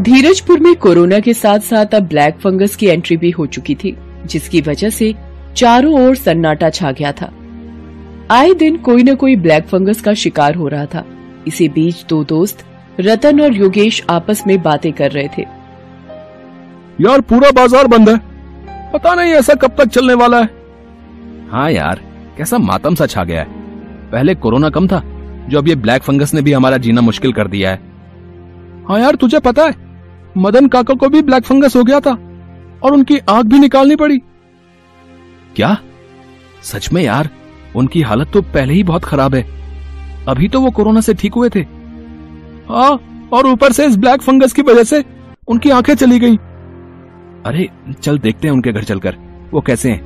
धीरजपुर में कोरोना के साथ साथ अब ब्लैक फंगस की एंट्री भी हो चुकी थी जिसकी वजह से चारों ओर सन्नाटा छा गया था। आए दिन कोई न कोई ब्लैक फंगस का शिकार हो रहा था। इसी बीच दो दोस्त रतन और योगेश आपस में बातें कर रहे थे। यार पूरा बाज़ार बंद है। पता नहीं ऐसा कब तक चलने वाला है। हाँ यार कैसा मातम सा छा गया है। पहले कोरोना कम था जो अब ये ब्लैक फंगस ने भी हमारा जीना मुश्किल कर दिया है। हाँ यार तुझे पता है मदन काका को भी ब्लैक फंगस हो गया था और उनकी आँख भी निकालनी पड़ी। क्या? सच में यार उनकी हालत तो पहले ही बहुत खराब है। अभी तो वो कोरोना से ठीक हुए थे। हाँ और ऊपर से इस ब्लैक फंगस की वजह से उनकी आँखें चली गई। अरे चल देखते हैं उनके घर चलकर वो कैसे हैं?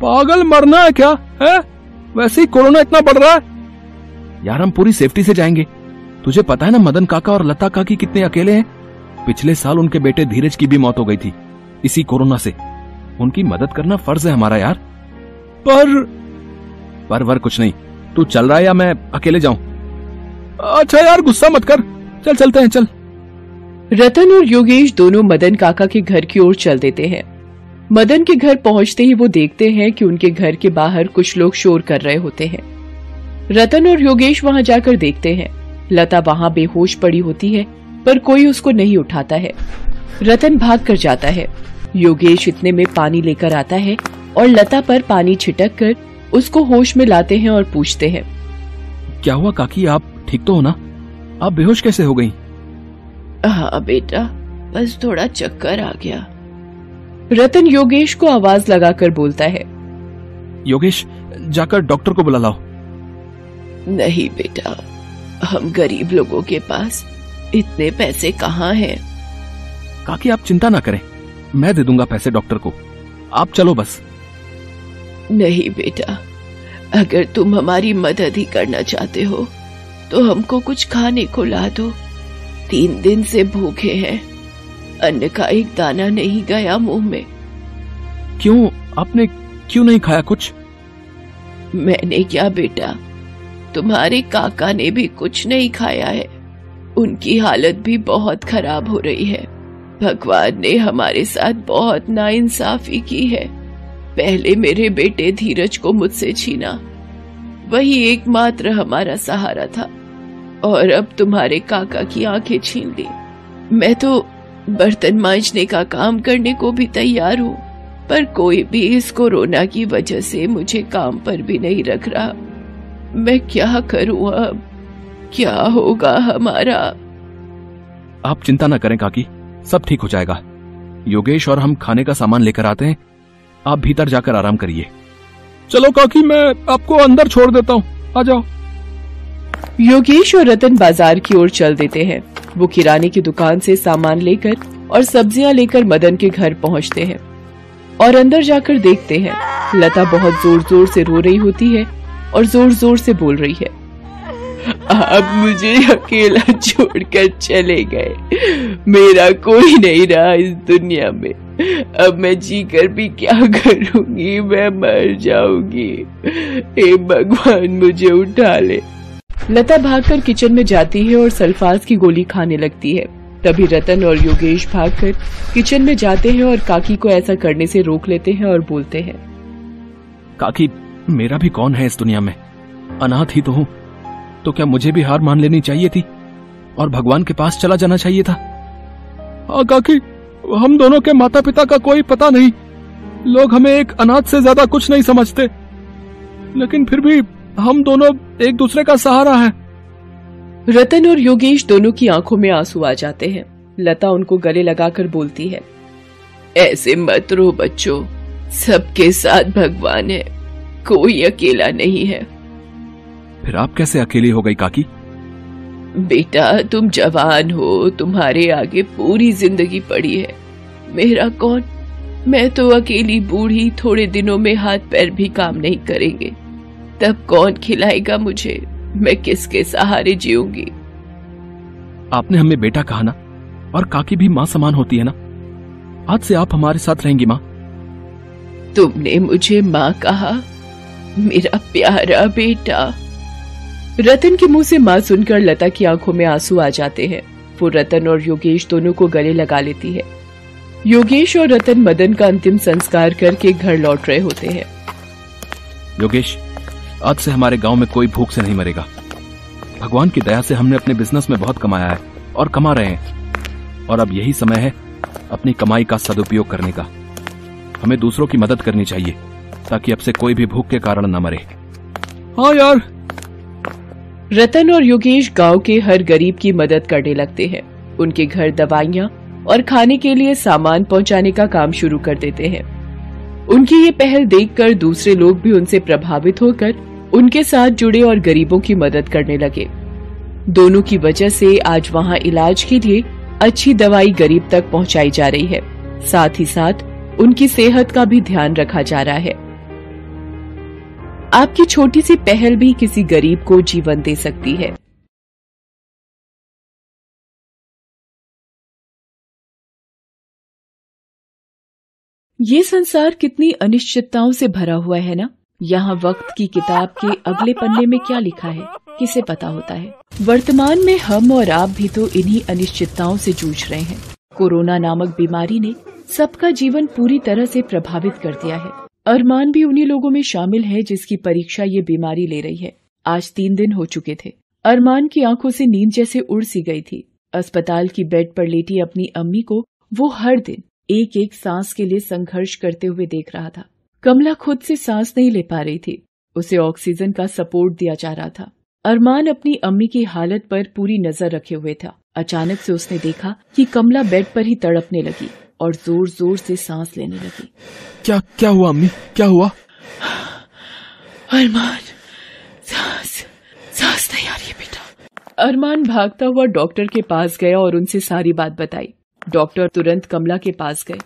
पागल मरना है क्या है? वैसे ही कोरोना इतना बढ़ रहा है। यार हम पूरी सेफ्टी से जाएँगे। तुझे पता है ना मदन काका और लता काकी कितने अकेले हैं? पिछले साल उनके बेटे धीरज की भी मौत हो गई थी, इसी कोरोना से। उनकी मदद करना फ़र्ज़ है हमारा यार। पर पर वर कुछ नहीं। तू चल रहा है या मैं अकेले जाऊँ? अच्छा यार, गुस्सा मत कर। चल, चलते हैं, चल। रतन और योगेश दोनों मदन काका के घर की ओर चल देते हैं। मदन के घर पहुँचते ही वो देखते हैं कि उनके घर के बाहर कुछ लोग शोर कर रहे होते हैं। रतन और योगेश वहाँ जाकर देखते हैं। लता वहाँ बेहोश पड़ी होती है पर कोई उसको नहीं उठाता है। रतन भाग कर जाता है। योगेश इतने में पानी लेकर आता है और लता पर पानी छिटक कर उसको होश में लाते हैं और पूछते हैं। क्या हुआ काकी? आप ठीक तो हो ना? आप बेहोश कैसे हो गई हाँ बेटा बस थोड़ा चक्कर आ गया। रतन योगेश को आवाज़ लगाकर बोलता है। योगेश जाकर डॉक्टर को बुला लाओ। नहीं बेटा हम गरीब लोगों के पास इतने पैसे कहाँ हैं? काकी आप चिंता ना करें। मैं दे दूँगा पैसे डॉक्टर को। आप चलो बस। नहीं बेटा अगर तुम हमारी मदद ही करना चाहते हो तो हमको कुछ खाने को ला दो। तीन दिन से भूखे हैं। अन्न का एक दाना नहीं गया मुँह में। क्यों? आपने क्यों नहीं खाया कुछ? मैंने क्या बेटा तुम्हारे काका ने भी कुछ नहीं खाया है। उनकी हालत भी बहुत खराब हो रही है। भगवान ने हमारे साथ बहुत नाइंसाफी की है। पहले मेरे बेटे धीरज को मुझसे छीना। वही एकमात्र हमारा सहारा था। और अब तुम्हारे काका की आँखें छीन ली। मैं तो बर्तन मांजने का काम करने को भी तैयार हूँ, पर कोई भी इस कोरोना की वजह से मुझे काम पर भी नहीं रख रहा। मैं क्या करूँ अब? क्या होगा हमारा? आप चिंता न करें काकी। सब ठीक हो जाएगा। योगेश और हम खाने का सामान लेकर आते हैं। आप भीतर जाकर आराम करिए। चलो काकी मैं आपको अंदर छोड़ देता हूँ। आ जाओ। योगेश और रतन बाज़ार की ओर चल देते हैं। वो किराने की दुकान से सामान लेकर और सब्ज़ियाँ लेकर मदन के घर पहुँचते हैं। और अंदर जाकर देखते हैं लता बहुत ज़ोर ज़ोर से रो रही होती है और ज़ोर ज़ोर से बोल रही है, आप मुझे अकेला छोड़कर चले गए। मेरा कोई नहीं रहा इस दुनिया में। अब मैं जी कर भी क्या करूँगी? मैं मर जाऊँगी। हे भगवान, मुझे उठा ले। लता भागकर किचन में जाती है और सल्फाज की गोली खाने लगती है। तभी रतन और योगेश भागकर किचन में जाते हैं और काकी को ऐसा करने से रोक लेते हैं और बोलते हैं, काकी मेरा भी कौन है इस दुनिया में? अनाथ ही तो हूँ। तो क्या मुझे भी हार मान लेनी चाहिए थी? और भगवान के पास चला जाना चाहिए था? हाँ काकी, हम दोनों के माता पिता का कोई पता नहीं। लोग हमें एक अनाथ से ज़्यादा कुछ नहीं समझते। लेकिन फिर भी हम दोनों एक दूसरे का सहारा है। रतन और योगेश दोनों की आँखों में आँसू आ जाते हैं। लता उनको गले लगाकर बोलती है, ऐसे मत रो बच्चों। सबके साथ भगवान है। कोई अकेला नहीं है। फिर आप कैसे अकेली हो गई काकी? बेटा तुम जवान हो तुम्हारे आगे पूरी ज़िंदगी पड़ी है। मेरा कौन? मैं तो अकेली बूढ़ी थोड़े दिनों में हाथ पैर भी काम नहीं करेंगे। तब कौन खिलाएगा मुझे? मैं किसके सहारे जीऊँगी? आपने हमें बेटा कहा ना? और काकी भी माँ समान होती है ना? आज से आप हमारे साथ रहेंगी माँ। तुमने मुझे माँ कहा। मेरा प्यारा बेटा। रतन के मुँह से माँ सुनकर लता की आँखों में आँसू आ जाते हैं। वो रतन और योगेश दोनों को गले लगा लेती है। योगेश और रतन मदन का अंतिम संस्कार करके घर लौट रहे होते हैं। योगेश, आज से हमारे गाँव में कोई भूख से नहीं मरेगा। भगवान की दया से हमने अपने बिज़नेस में बहुत कमाया है और कमा रहे हैं। और अब यही समय है अपनी कमाई का सदुपयोग करने का। हमें दूसरों की मदद करनी चाहिए। ताकि अब से कोई भी भूख के कारण न मरे। हाँ यार। रतन और योगेश गाँव के हर गरीब की मदद करने लगते हैं। उनके घर दवाइयाँ और खाने के लिए सामान पहुँचाने का काम शुरू कर देते हैं। उनकी ये पहल देखकर दूसरे लोग भी उनसे प्रभावित होकर उनके साथ जुड़े और गरीबों की मदद करने लगे। दोनों की वजह से आज वहाँ इलाज के लिए अच्छी दवाई गरीब तक पहुँचाई जा रही है। साथ ही साथ उनकी सेहत का भी ध्यान रखा जा रहा है। आपकी छोटी सी पहल भी किसी गरीब को जीवन दे सकती है। ये संसार कितनी अनिश्चितताओं से भरा हुआ है ना? यहाँ वक्त की किताब के अगले पन्ने में क्या लिखा है? किसे पता होता है? वर्तमान में हम और आप भी तो इन्हीं अनिश्चितताओं से जूझ रहे हैं। कोरोना नामक बीमारी ने सबका जीवन पूरी तरह से प्रभावित कर दिया है। अरमान भी उन्हीं लोगों में शामिल है जिसकी परीक्षा ये बीमारी ले रही है। आज तीन दिन हो चुके थे। अरमान की आँखों से नींद जैसे उड़ सी गई थी। अस्पताल की बेड पर लेटी अपनी अम्मी को वो हर दिन एक एक सांस के लिए संघर्ष करते हुए देख रहा था। कमला खुद से सांस नहीं ले पा रही थी। उसे ऑक्सीजन का सपोर्ट दिया जा रहा था। अरमान अपनी अम्मी की हालत पर पूरी नज़र रखे हुए था। अचानक से उसने देखा कि कमला बेड पर ही तड़पने लगी। और ज़ोर ज़ोर से सांस लेने लगी। क्या क्या हुआ अम्मी? क्या हुआ? अरमान सांस सांस नहीं आ रही है बेटा। अरमान भागता हुआ डॉक्टर के पास गया और उनसे सारी बात बताई। डॉक्टर तुरंत कमला के पास गए।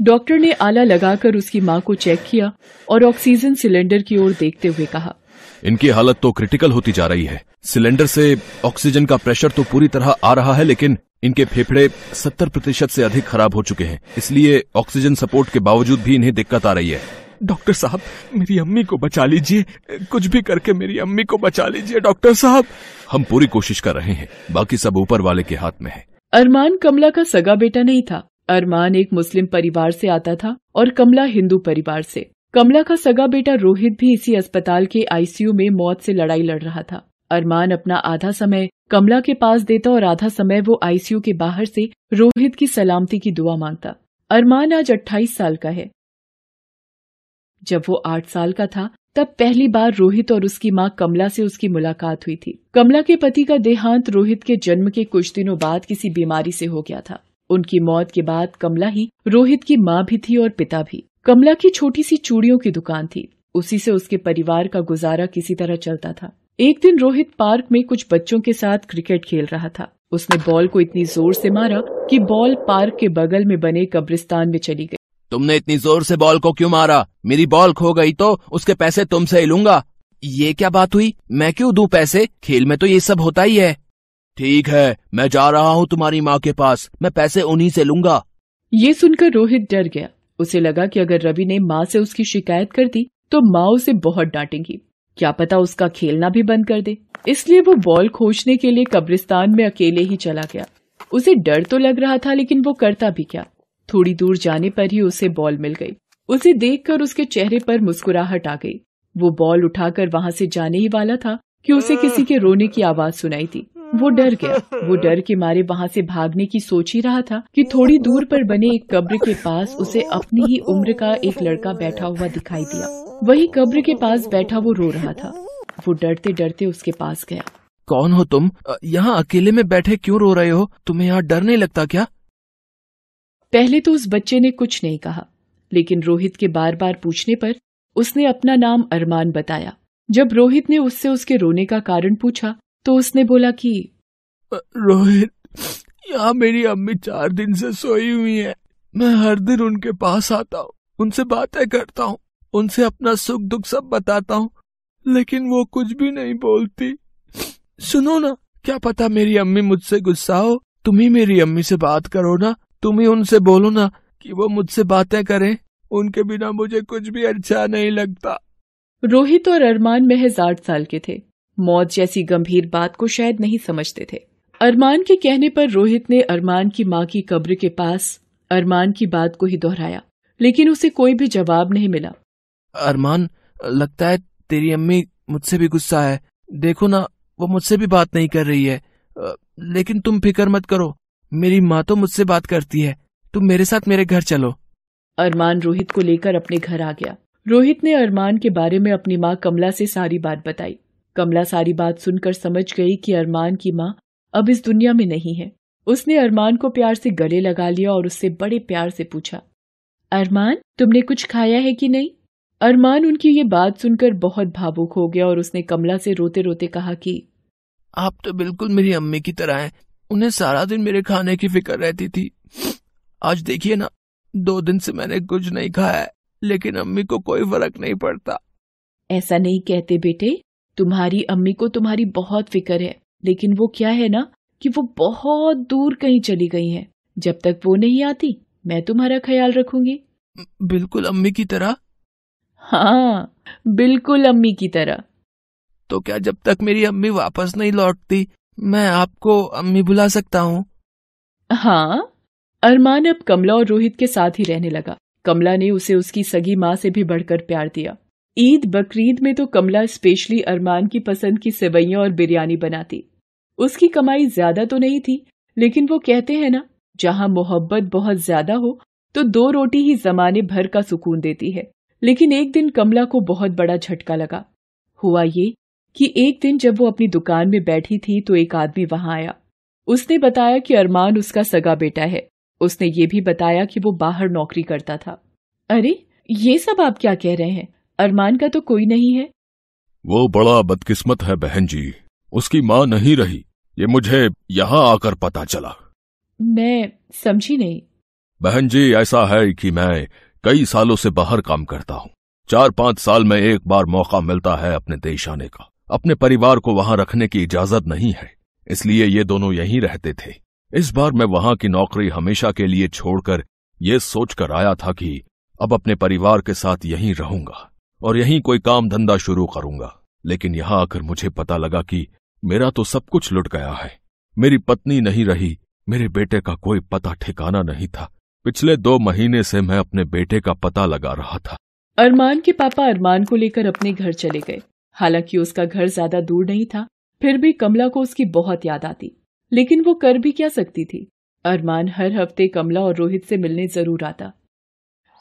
डॉक्टर ने आला लगाकर उसकी माँ को चेक किया और ऑक्सीजन सिलेंडर की ओर देखते हुए कहा इनकी हालत तो क्रिटिकल होती जा रही है। सिलेंडर से ऑक्सीजन का प्रेशर तो पूरी तरह आ रहा है लेकिन इनके फेफड़े 70 प्रतिशत से अधिक खराब हो चुके हैं। इसलिए ऑक्सीजन सपोर्ट के बावजूद भी इन्हें दिक्कत आ रही है। डॉक्टर साहब मेरी अम्मी को बचा लीजिए। कुछ भी करके मेरी अम्मी को बचा लीजिए डॉक्टर साहब। हम पूरी कोशिश कर रहे हैं बाकी सब ऊपर वाले के हाथ में है। अरमान कमला का सगा बेटा नहीं था। अरमान एक मुस्लिम परिवार से आता था और कमला हिंदू परिवार से। कमला का सगा बेटा रोहित भी इसी अस्पताल के आईसीयू में मौत से लड़ाई लड़ रहा था। अरमान अपना आधा समय कमला के पास देता और आधा समय वो आईसीयू के बाहर से रोहित की सलामती की दुआ माँगता। अरमान आज 28 साल का है। जब वो आठ साल का था, तब पहली बार रोहित और उसकी माँ कमला से उसकी मुलाकात हुई थी। कमला के पति का देहांत रोहित के जन्म के कुछ दिनों बाद किसी बीमारी से हो गया था। उनकी मौत के बाद कमला ही रोहित की माँ भी थी और पिता भी। कमला की छोटी सी चूड़ियों की दुकान थी। उसी से उसके परिवार का गुजारा किसी तरह चलता था। एक दिन रोहित पार्क में कुछ बच्चों के साथ क्रिकेट खेल रहा था। उसने बॉल को इतनी ज़ोर से मारा कि बॉल पार्क के बगल में बने कब्रिस्तान में चली गई। तुमने इतनी ज़ोर से बॉल को क्यों मारा? मेरी बॉल खो गई तो उसके पैसे तुमसे ही लूँगा। ये क्या बात हुई? मैं क्यों दूँ पैसे? खेल में तो ये सब होता ही है। ठीक है मैं जा रहा हूँ तुम्हारी माँ के पास। मैं पैसे उन्हीं से लूँगा। ये सुनकर रोहित डर गया। उसे लगा कि अगर रवि ने माँ से उसकी शिकायत कर दी तो माँ उसे बहुत डांटेंगी। क्या पता उसका खेलना भी बंद कर दे। इसलिए वो बॉल खोजने के लिए कब्रिस्तान में अकेले ही चला गया। उसे डर तो लग रहा था, लेकिन वो करता भी क्या। थोड़ी दूर जाने पर ही उसे बॉल मिल गई। उसे देखकर उसके चेहरे पर मुस्कुराहट आ गई। वो बॉल उठाकर वहाँ से जाने ही वाला था कि उसे किसी के रोने की आवाज़ सुनाई थी वो डर गया। वो डर के मारे वहाँ से भागने की सोच ही रहा था कि थोड़ी दूर पर बने एक कब्र के पास उसे अपनी ही उम्र का एक लड़का बैठा हुआ दिखाई दिया। वही कब्र के पास बैठा वो रो रहा था। वो डरते डरते उसके पास गया। कौन हो तुम? यहाँ अकेले में बैठे क्यों रो रहे हो? तुम्हें यहाँ डर नहीं लगता क्या? पहले तो उस बच्चे ने कुछ नहीं कहा लेकिन रोहित के बार बार पूछने पर उसने अपना नाम अरमान बताया। जब रोहित ने उससे उसके रोने का कारण पूछा तो उसने बोला कि रोहित यहाँ मेरी अम्मी चार दिन से सोई हुई है। मैं हर दिन उनके पास आता हूँ उनसे बातें करता हूँ उनसे अपना सुख दुख सब बताता हूँ लेकिन वो कुछ भी नहीं बोलती। सुनो ना क्या पता मेरी अम्मी मुझसे गुस्सा हो? तुम ही मेरी अम्मी से बात करो ना तुम ही उनसे बोलो ना कि वो मुझसे बातें करें। उनके बिना मुझे कुछ भी अच्छा नहीं लगता। रोहित और अरमान महज आठ साल के थे। मौत जैसी गंभीर बात को शायद नहीं समझते थे। अरमान के कहने पर रोहित ने अरमान की माँ की कब्र के पास अरमान की बात को ही दोहराया लेकिन उसे कोई भी जवाब नहीं मिला। अरमान लगता है तेरी अम्मी मुझसे भी गुस्सा है। देखो ना वो मुझसे भी बात नहीं कर रही है। लेकिन तुम फ़िक्र मत करो मेरी माँ तो मुझसे बात करती है। तुम मेरे साथ मेरे घर चलो। अरमान रोहित को लेकर अपने घर आ गया। रोहित ने अरमान के बारे में अपनी माँ कमला से सारी बात बताई। कमला सारी बात सुनकर समझ गई कि अरमान की माँ अब इस दुनिया में नहीं है। उसने अरमान को प्यार से गले लगा लिया और उससे बड़े प्यार से पूछा अरमान तुमने कुछ खाया है कि नहीं? अरमान उनकी ये बात सुनकर बहुत भावुक हो गया और उसने कमला से रोते रोते कहा कि आप तो बिल्कुल मेरी अम्मी की तरह हैं। उन्हें सारा दिन मेरे खाने की फ़िक्र रहती थी। आज देखिए ना दो दिन से मैंने कुछ नहीं खाया है लेकिन अम्मी को कोई फ़र्क नहीं पड़ता। ऐसा नहीं कहते बेटे। तुम्हारी अम्मी को तुम्हारी बहुत फ़िक्र है लेकिन वो क्या है ना कि वो बहुत दूर कहीं चली गई हैं। जब तक वो नहीं आती मैं तुम्हारा ख्याल रखूँगी। बिल्कुल अम्मी की तरह? हाँ बिल्कुल अम्मी की तरह। तो क्या जब तक मेरी अम्मी वापस नहीं लौटती मैं आपको अम्मी बुला सकता हूँ? हाँ अरमान अब कमला और रोहित के साथ ही रहने लगा। कमला ने उसे उसकी सगी माँ से भी बढ़कर प्यार दिया। ईद बकरीद में तो कमला स्पेशली अरमान की पसंद की सेवैया और बिरयानी बनाती। उसकी कमाई ज़्यादा तो नहीं थी, लेकिन वो कहते हैं ना, जहाँ मोहब्बत बहुत ज़्यादा हो तो दो रोटी ही जमाने भर का सुकून देती है। लेकिन एक दिन कमला को बहुत बड़ा झटका लगा। हुआ ये कि एक दिन जब वो अपनी दुकान में बैठी थी तो एक आदमी वहाँ आया। उसने बताया कि अरमान उसका सगा बेटा है। उसने ये भी बताया कि वो बाहर नौकरी करता था। अरे, ये सब आप क्या कह रहे हैं? अरमान का तो कोई नहीं है। वो बड़ा बदकिस्मत है बहन जी। उसकी माँ नहीं रही। ये मुझे यहाँ आकर पता चला। मैं समझी नहीं। बहन जी ऐसा है कि मैं कई सालों से बाहर काम करता हूँ। चार पाँच साल में एक बार मौका मिलता है अपने देश आने का। अपने परिवार को वहाँ रखने की इजाज़त नहीं है। इसलिए ये दोनों यहीं रहते थे। इस बार मैं वहाँ की नौकरी हमेशा के लिए छोड़कर ये सोचकर आया था कि अब अपने परिवार के साथ यहीं रहूँगा। और यहीं कोई काम धंधा शुरू करूँगा। लेकिन यहाँ आकर मुझे पता लगा कि मेरा तो सब कुछ लुट गया है। मेरी पत्नी नहीं रही, मेरे बेटे का कोई पता ठिकाना नहीं था। पिछले दो महीने से मैं अपने बेटे का पता लगा रहा था। अरमान के पापा अरमान को लेकर अपने घर चले गए। हालाँकि उसका घर ज़्यादा दूर नहीं था, फिर भी कमला को उसकी बहुत याद आती। लेकिन वो कर भी क्या सकती थी? अरमान हर हफ़्ते कमला और रोहित से मिलने ज़रूर आता।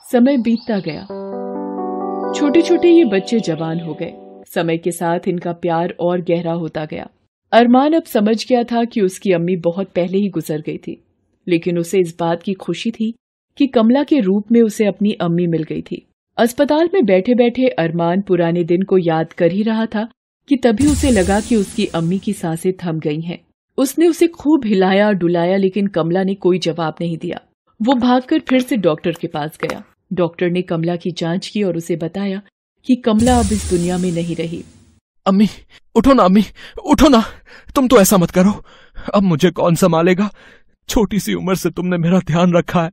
समय बीतता गया। छोटे छोटे ये बच्चे जवान हो गए। समय के साथ इनका प्यार और गहरा होता गया। अरमान अब समझ गया था कि उसकी अम्मी बहुत पहले ही गुजर गई थी। लेकिन उसे इस बात की खुशी थी कि कमला के रूप में उसे अपनी अम्मी मिल गई थी। अस्पताल में बैठे बैठे अरमान पुराने दिन को याद कर ही रहा था कि तभी उसे लगा कि उसकी अम्मी की साँसें थम गई हैं। उसने उसे खूब हिलाया डुलाया, लेकिन कमला ने कोई जवाब नहीं दिया। वो भागकर फिर से डॉक्टर के पास गया। डॉक्टर ने कमला की जाँच की और उसे बताया कि कमला अब इस दुनिया में नहीं रही। अम्मी उठो ना अम्मी उठो ना। तुम तो ऐसा मत करो। अब मुझे कौन संभालेगा? छोटी सी उम्र से तुमने मेरा ध्यान रखा है।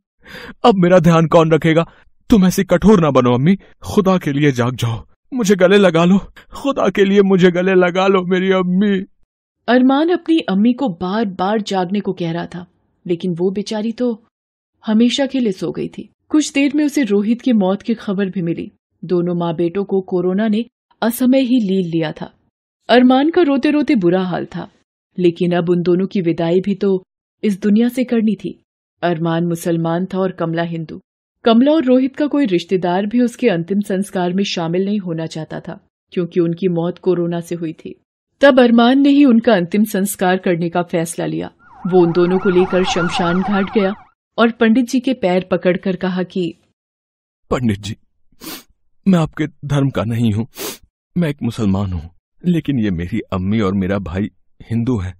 अब मेरा ध्यान कौन रखेगा? तुम ऐसी कठोर ना बनो अम्मी। खुदा के लिए जाग जाओ। मुझे गले लगा लो। खुदा के लिए मुझे गले लगा लो मेरी अम्मी। अरमान अपनी अम्मी को बार बार जागने को कह रहा था लेकिन वो बेचारी तो हमेशा के लिए सो गई थी। कुछ देर में उसे रोहित की मौत की खबर भी मिली। दोनों माँ बेटों को कोरोना ने असमय ही लील लिया था। अरमान का रोते रोते बुरा हाल था। लेकिन अब उन दोनों की विदाई भी तो इस दुनिया से करनी थी। अरमान मुसलमान था और कमला हिंदू। कमला और रोहित का कोई रिश्तेदार भी उसके अंतिम संस्कार में शामिल नहीं होना चाहता था, क्योंकि उनकी मौत कोरोना से हुई थी। तब अरमान ने ही उनका अंतिम संस्कार करने का फैसला लिया। वो उन दोनों को लेकर शमशान घाट गया। और पंडित जी के पैर पकड़कर कहा कि पंडित जी मैं आपके धर्म का नहीं हूँ मैं एक मुसलमान हूँ लेकिन ये मेरी अम्मी और मेरा भाई हिंदू है।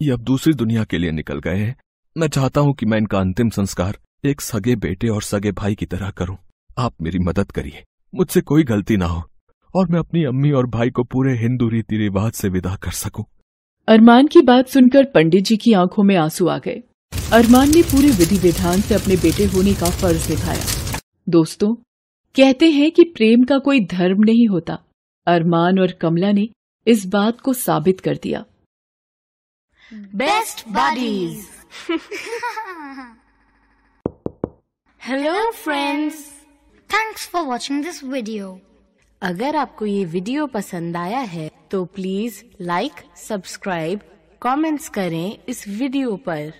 ये अब दूसरी दुनिया के लिए निकल गए हैं। मैं चाहता हूँ कि मैं इनका अंतिम संस्कार एक सगे बेटे और सगे भाई की तरह करूँ। आप मेरी मदद करिए मुझसे कोई गलती ना हो और मैं अपनी अम्मी और भाई को पूरे हिंदू रीति रिवाज से विदा कर सकूँ। अरमान की बात सुनकर पंडित जी की आँखों में आँसू आ गए। अरमान ने पूरे विधि विधान से अपने बेटे होने का फ़र्ज़ निभाया दोस्तों कहते हैं कि प्रेम का कोई धर्म नहीं होता। अरमान और कमला ने इस बात को साबित कर दिया। Best Buddies. Hello friends thanks for watching this video अगर आपको ये वीडियो पसंद आया है तो प्लीज़ लाइक सब्सक्राइब कमेंट्स करें इस वीडियो पर।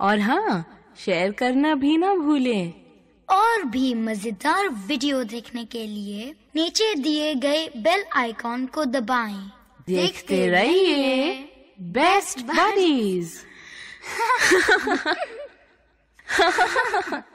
और हाँ शेयर करना भी ना भूलें। और भी मज़ेदार वीडियो देखने के लिए नीचे दिए गए बेल आइकॉन को दबाएँ। देखते रहिए बेस्ट बडीज।